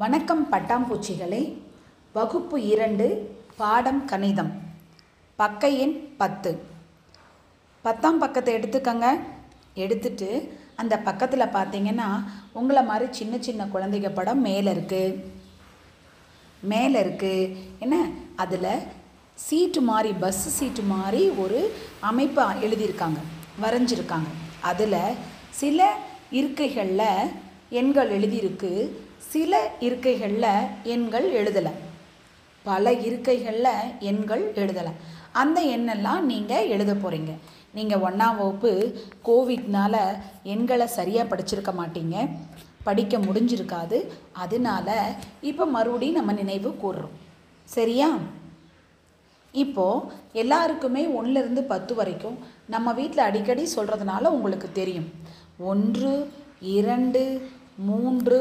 வணக்கம் பட்டாம்பூச்சிகளே. வகுப்பு இரண்டு பாடம் கணிதம். பக்க எண் பத்து. பத்தாம் பக்கத்தை எடுத்துக்கங்க. எடுத்துட்டு அந்த பக்கத்தில் பார்த்தீங்கன்னா உங்களை மாதிரி சின்ன சின்ன குழந்தைங்க படம் மேலே இருக்குது மேலே இருக்குது என்ன? அதில் சீட்டு மாதிரி பஸ் சீட்டு மாதிரி ஒரு அமைப்பு எழுதியிருக்காங்க. வரைஞ்சிருக்காங்க. அதில் சில இருக்கைகளில் எண்கள் எழுதியிருக்கு. சில இருக்கைகளில் எண்கள் எழுதலை. பல இருக்கைகளில் எண்கள் எழுதலை. அந்த எண்ணெல்லாம் நீங்கள் எழுத போகிறீங்க நீங்கள் ஒன்றாம் வகுப்பு கோவிட்னால எண்களை சரியாக படிச்சிருக்க மாட்டீங்க. படிக்க முடிஞ்சிருக்காது. அதனால இப்போ மறுபடியும் நம்ம நினைவு கூறுறோம் சரியா? இப்போது எல்லாருக்குமே ஒன்றுலேருந்து பத்து வரைக்கும் நம்ம வீட்டில் அடிக்கடி சொல்கிறதுனால உங்களுக்கு தெரியும். ஒன்று இரண்டு மூன்று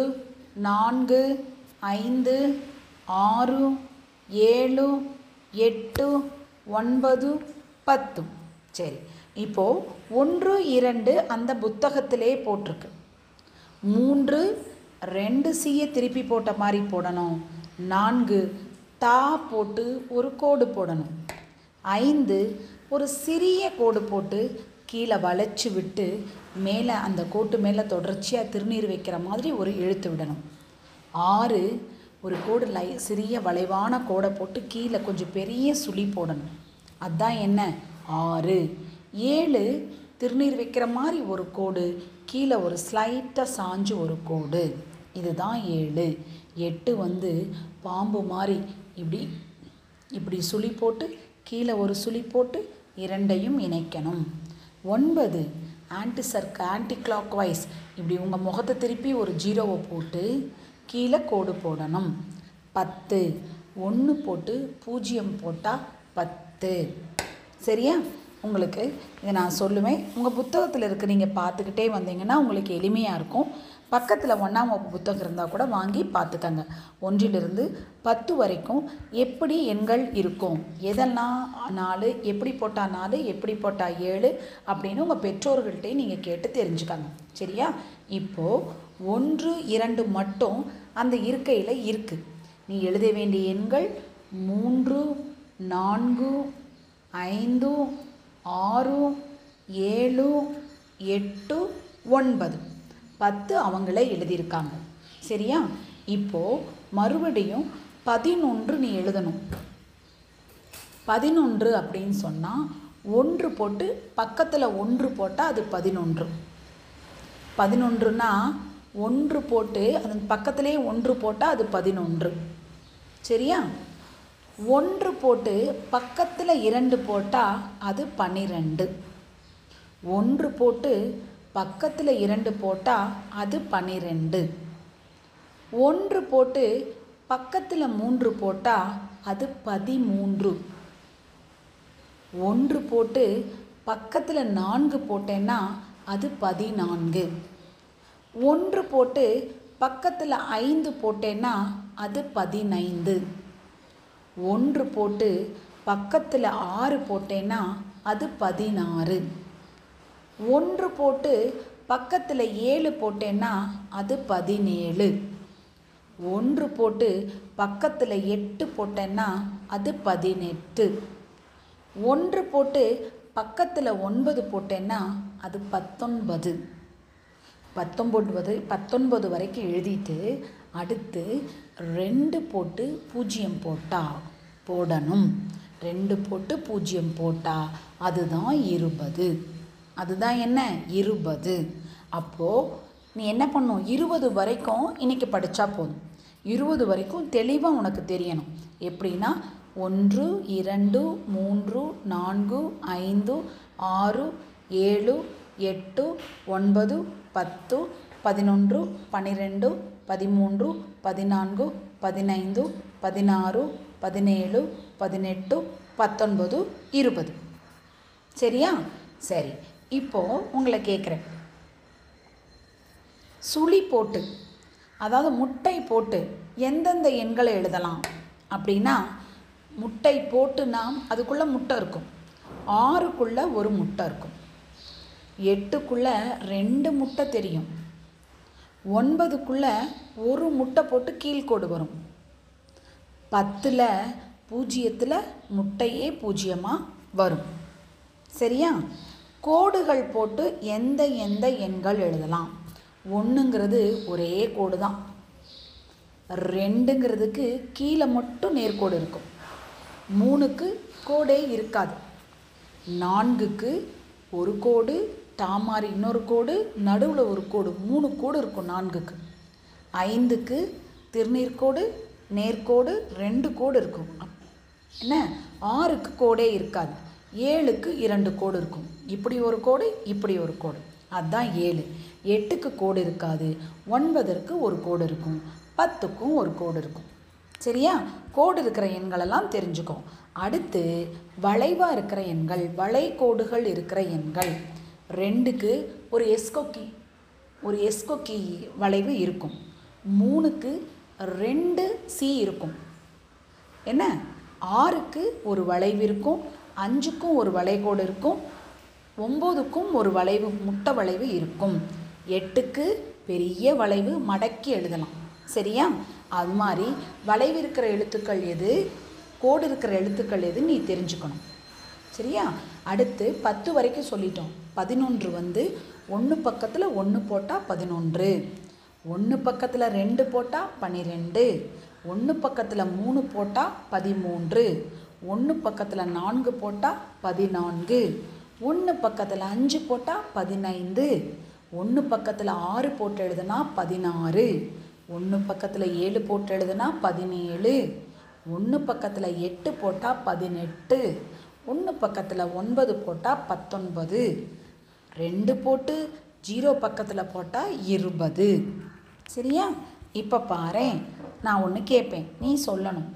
நான்கு ஐந்து ஆறு ஏழு எட்டு ஒன்பது பத்து. சரி இப்போது ஒன்று இரண்டு அந்த புத்தகத்திலே போட்டிருக்கு. மூன்று ரெண்டு சீயை திருப்பி போட்ட மாதிரி போடணும். நான்கு தா போட்டு ஒரு கோடு போடணும். ஐந்து ஒரு சிறிய கோடு போட்டு கீழே வளைச்சி விட்டு மேலே அந்த கோட்டு மேலே தொடர்ச்சியாக திருநீர் வைக்கிற மாதிரி ஒரு இழுத்து விடணும். ஆறு ஒரு கோடு லை சிறிய வளைவான கோடை போட்டு கீழே கொஞ்சம் பெரிய சுழி போடணும். அதுதான் என்ன? ஆறு. ஏழு திருநீர் வைக்கிற மாதிரி ஒரு கோடு கீழே ஒரு ஸ்லைட்டாக சாஞ்சு ஒரு கோடு. இதுதான் ஏழு. எட்டு வந்து பாம்பு மாதிரி இப்படி இப்படி சுழி போட்டு கீழே ஒரு சுழி போட்டு இரண்டையும் இணைக்கணும். ஒன்பது. ஆன்டி சர்க் ஆன்டி கிளாக் வைஸ் இப்படி உங்கள் முகத்தை திருப்பி ஒரு ஜீரோவை போட்டு கீழே கோடு போடணும். பத்து. ஒன்று போட்டு பூஜ்ஜியம் போட்டால் பத்து. சரியா? உங்களுக்கு இதை நான் சொல்லுவேன். உங்கள் புத்தகத்தில் இருக்க நீங்கள் பார்த்துக்கிட்டே வந்தீங்கன்னா உங்களுக்கு எளிமையாக இருக்கும். பக்கத்தில் ஒன்றாம் வகுப்பு புத்தகம் இருந்தால் கூட வாங்கி பார்த்துக்கங்க. ஒன்றிலிருந்து பத்து வரைக்கும் எப்படி எண்கள் இருக்கும்? எதெல்லாம் நாலு எப்படி போட்டால் நாலு எப்படி போட்டால் ஏழு அப்படின்னு உங்கள் பெற்றோர்கள்ட்டே நீங்கள் கேட்டு தெரிஞ்சுக்கங்க. சரியா? இப்போது ஒன்று இரண்டு மட்டும் அந்த இருக்கையில் இருக்குது நீ எழுத வேண்டிய எண்கள் மூன்று நான்கு ஐந்து ஆறு ஏழு எட்டு ஒன்பது. பத்து அவங்களே எழுதியிருக்காங்க. சரியா? இப்போது மறுபடியும் பதினொன்று நீ எழுதணும். பதினொன்று அப்படின்னு சொன்னால் ஒன்று போட்டு பக்கத்தில் ஒன்று போட்டால் அது பதினொன்று. பதினொன்றுனா ஒன்று போட்டு அதன் பக்கத்திலே ஒன்று போட்டால் அது பதினொன்று. சரியா? ஒன்று போட்டு பக்கத்தில் இரண்டு போட்டால் அது பன்னிரெண்டு. ஒன்று போட்டு பக்கத்தில் இரண்டு போட்டால் அது பன்னிரெண்டு ஒன்று போட்டு பக்கத்தில் மூன்று போட்டால் அது பதிமூன்று. ஒன்று போட்டு பக்கத்தில் நான்கு போட்டேன்னா அது பதினான்கு. ஒன்று போட்டு பக்கத்தில் ஐந்து போட்டேன்னா அது பதினைந்து. ஒன்று போட்டு பக்கத்தில் ஆறு போட்டேன்னா அது பதினாறு. ஒன்று போட்டு பக்கத்தில் ஏழு போட்டேன்னா அது பதினேழு. ஒன்று போட்டு பக்கத்தில் எட்டு போட்டேன்னா அது பதினெட்டு. ஒன்று போட்டு பக்கத்தில் ஒன்பது போட்டேன்னா அது பத்தொன்பது. பத்தொம்பது பத்தொன்பது வரைக்கும் எழுதிட்டு அடுத்து ரெண்டு போட்டு பூஜ்ஜியம் போட்டா போடணும். ரெண்டு போட்டு பூஜ்ஜியம் போட்டா அதுதான் இருபது. அதுதான் என்ன? இருபது. அப்போது நீ என்ன பண்ணும்? இருபது வரைக்கும் இன்றைக்கி படித்தா போதும். இருபது வரைக்கும் தெளிவாக உனக்கு தெரியணும். எப்படின்னா ஒன்று இரண்டு மூன்று நான்கு ஐந்து ஆறு ஏழு எட்டு ஒன்பது பத்து பதினொன்று பன்னிரெண்டு பதிமூன்று பதினான்கு பதினைந்து பதினாறு பதினேழு பதினெட்டு பத்தொன்பது இருபது. சரியா? சரி. இப்போது உங்களை கேட்குறேன் சுழி போட்டு அதாவது முட்டை போட்டு எந்தெந்த எண்களை எழுதலாம்? அப்படின்னா முட்டை போட்டு நாம் அதுக்குள்ளே முட்டை இருக்கும். ஆறுக்குள்ளே ஒரு முட்டை இருக்கும். எட்டுக்குள்ளே ரெண்டு முட்டை தெரியும். ஒன்பதுக்குள்ளே ஒரு முட்டை போட்டு கீழ்கோடு வரும். பத்தில் பூஜ்ஜியத்தில் முட்டையே பூஜ்ஜியமாக வரும். சரியா? கோடுகள் போட்டு எந்த எந்த எண்கள் எழுதலாம்? ஒன்றுங்கிறது ஒரே கோடு தான் ரெண்டுங்கிறதுக்கு கீழே மட்டும் நேர்கோடு இருக்கும். மூணுக்கு கோடே இருக்காது. நான்குக்கு ஒரு கோடு தாமாரி இன்னொரு கோடு நடுவில் ஒரு கோடு மூணு கோடு இருக்கும் நான்குக்கு. ஐந்துக்கு திருநீர்கோடு நேர்கோடு ரெண்டு கோடு இருக்கும். என்ன? ஆறுக்கு கோடே இருக்காது. ஏழுக்கு இரண்டு கோடு இருக்கும். இப்படி ஒரு கோடு இப்படி ஒரு கோடு. அதுதான் ஏழு. எட்டுக்கு கோடு இருக்காது. ஒன்பதற்கு ஒரு கோடு இருக்கும். பத்துக்கும் ஒரு கோடு இருக்கும். சரியா? கோடு இருக்கிற எண்களெல்லாம் தெரிஞ்சுக்கோ. அடுத்து வளைவாக இருக்கிற எண்கள் வளை கோடுகள் இருக்கிற எண்கள். ரெண்டுக்கு ஒரு எஸ்கொக்கி ஒரு எஸ்கொக்கி வளைவு இருக்கும். மூணுக்கு ரெண்டு சி இருக்கும். என்ன? ஆறுக்கு ஒரு வளைவு இருக்கும். அஞ்சுக்கும் ஒரு வளைகோடு இருக்கும். ஒம்போதுக்கும் ஒரு வளைவு முட்டை வளைவு இருக்கும். எட்டுக்கு பெரிய வளைவு மடக்கி எழுதலாம். சரியா? அது மாதிரி வளைவு இருக்கிற எழுத்துக்கள் எது? கோடு இருக்கிற எழுத்துக்கள் எது நீ தெரிஞ்சுக்கணும். சரியா? அடுத்து பத்து வரைக்கும் சொல்லிட்டோம். பதினொன்று வந்து ஒன்று பக்கத்தில் ஒன்று போட்டால் பதினொன்று. ஒன்று பக்கத்தில் ரெண்டு போட்டால் பன்னிரெண்டு ஒன்று பக்கத்தில் மூணு போட்டால் பதிமூன்று. ஒன்று பக்கத்தில் நான்கு போட்டால் பதினான்கு. ஒன்று பக்கத்தில் அஞ்சு போட்டால் பதினைந்து. ஒன்று பக்கத்தில் ஆறு போட்டு எழுதுனா பதினாறு. ஒன்று பக்கத்தில் ஏழு போட்டு எழுதுனா பதினேழு. ஒன்று பக்கத்தில் எட்டு போட்டால் பதினெட்டு. ஒன்று பக்கத்தில் ஒன்பது போட்டால் பத்தொன்பது. ரெண்டு போட்டு ஜீரோ பக்கத்தில் போட்டால் இருபது. சரியா? இப்போ பாரு நான் ஒன்று கேட்பேன் நீ சொல்லணும்.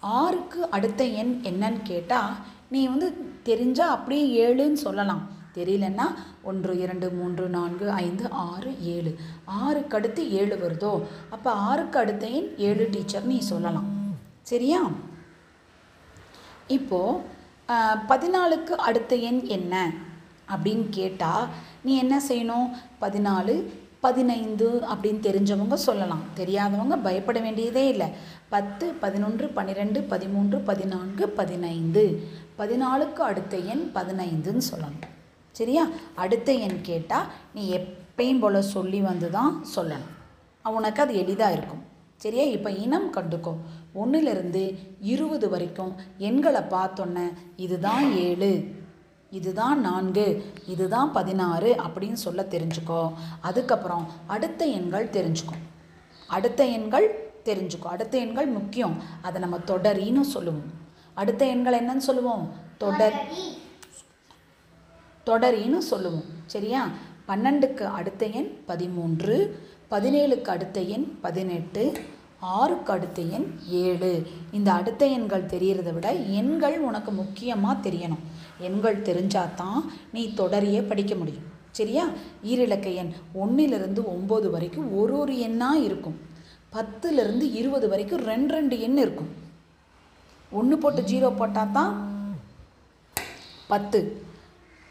ஆறுக்கு அடுத்த எண் என்னன்னு கேட்டால் நீ வந்து தெரிஞ்சால் அப்படியே ஏழுன்னு சொல்லலாம். தெரியலன்னா ஒன்று இரண்டு மூன்று நான்கு ஐந்து ஆறு ஏழு. ஆறுக்கு அடுத்து ஏழு வருதோ? அப்போ ஆறுக்கு அடுத்த எண் ஏழு டீச்சர் நீ சொல்லலாம். சரியா? இப்போது பதினாலுக்கு அடுத்த எண் என்ன? அப்படின்னு கேட்டால் நீ என்ன செய்யணும்? பதினாலு பதினைந்து அப்படின்னு தெரிஞ்சவங்க சொல்லலாம். தெரியாதவங்க பயப்பட வேண்டியதே இல்லை. பத்து பதினொன்று பன்னிரெண்டு பதிமூன்று பதினான்கு பதினைந்து. பதினாலுக்கு அடுத்த எண் பதினைந்துன்னு சொல்லணும். சரியா? அடுத்த எண் கேட்டால் நீ எப்பயும் போல் சொல்லி வந்து தான் சொல்லணும். உனக்கு அது எளிதாக இருக்கும். சரியா? இப்போ இனம் கண்டுக்கோ. ஒன்றிலிருந்து இருபது வரைக்கும் எண்களை பார்த்தோன்னே இதுதான் ஏழு. இதுதான் நான்கு இதுதான் பதினாறு அப்படின்னு சொல்ல தெரிஞ்சுக்கோ. அதுக்கப்புறம் அடுத்த எண்கள் தெரிஞ்சுக்கோ. அடுத்த எண்கள் தெரிஞ்சுக்கோ. அடுத்த எண்கள் முக்கியம். அதை நம்ம தொடரின்னு சொல்லுவோம். அடுத்த எண்கள் என்னன்னு சொல்லுவோம்? தொடர். தொடரின்னு சொல்லுவோம். சரியா? பன்னெண்டுக்கு அடுத்த எண் பதிமூன்று பதினேழுக்கு அடுத்த எண் பதினெட்டு ஆறுக்கு அடுத்த எண் ஏழு. இந்த அடுத்த எண்கள் தெரியறதை விட எண்கள் உனக்கு முக்கியமாக தெரியணும். எண்கள் தெரிஞ்சாதான் நீ தொடரியே படிக்க முடியும். சரியா? ஈரிலக்க எண் ஒன்றிலிருந்து ஒம்பது வரைக்கும் ஒரு ஒரு எண்ணாக இருக்கும். பத்துலேருந்து இருபது வரைக்கும் ரெண்டு ரெண்டு எண் இருக்கும். ஒன்று போட்டு ஜீரோ போட்டால் தான் பத்து.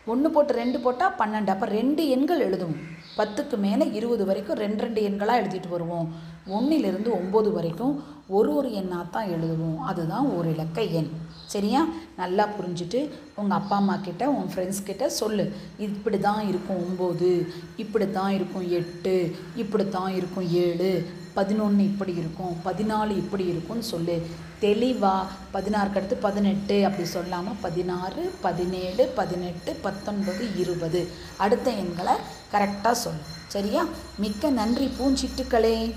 ஒன்று போட்டு ரெண்டு போட்டால் பன்னெண்டு. அப்போ ரெண்டு எண்கள் எழுதுவோம். பத்துக்கு மேலே இருபது வரைக்கும் ரெண்டு ரெண்டு எண்களாக எழுதிட்டு வருவோம். ஒன்றிலிருந்து ஒம்பது வரைக்கும் ஒரு ஒரு எண்ணாக தான் எழுதுவோம். அதுதான் ஒரு இலக்க எண். சரியா? நல்லா புரிஞ்சுட்டு உங்கள் அப்பா அம்மா கிட்ட உன் ஃப்ரெண்ட்ஸ் கிட்ட சொல்லு. இப்படி தான் இருக்கும் ஒம்பது இப்படி தான் இருக்கும் எட்டு இப்படி தான் இருக்கும் ஏழு பதினொன்று இப்படி இருக்கும் பதினாலு இப்படி இருக்கும்னு சொல்லு. தெளிவாக பதினாறுக்கு அடுத்து பதினெட்டு அப்படி சொல்லாமல் பதினாறு பதினேழு பதினெட்டு பத்தொன்பது இருபது. அடுத்த எண்களை கரெக்டாக சொல்லு. சரியா? மிக்க நன்றி பூஞ்சிட்டுக்களே.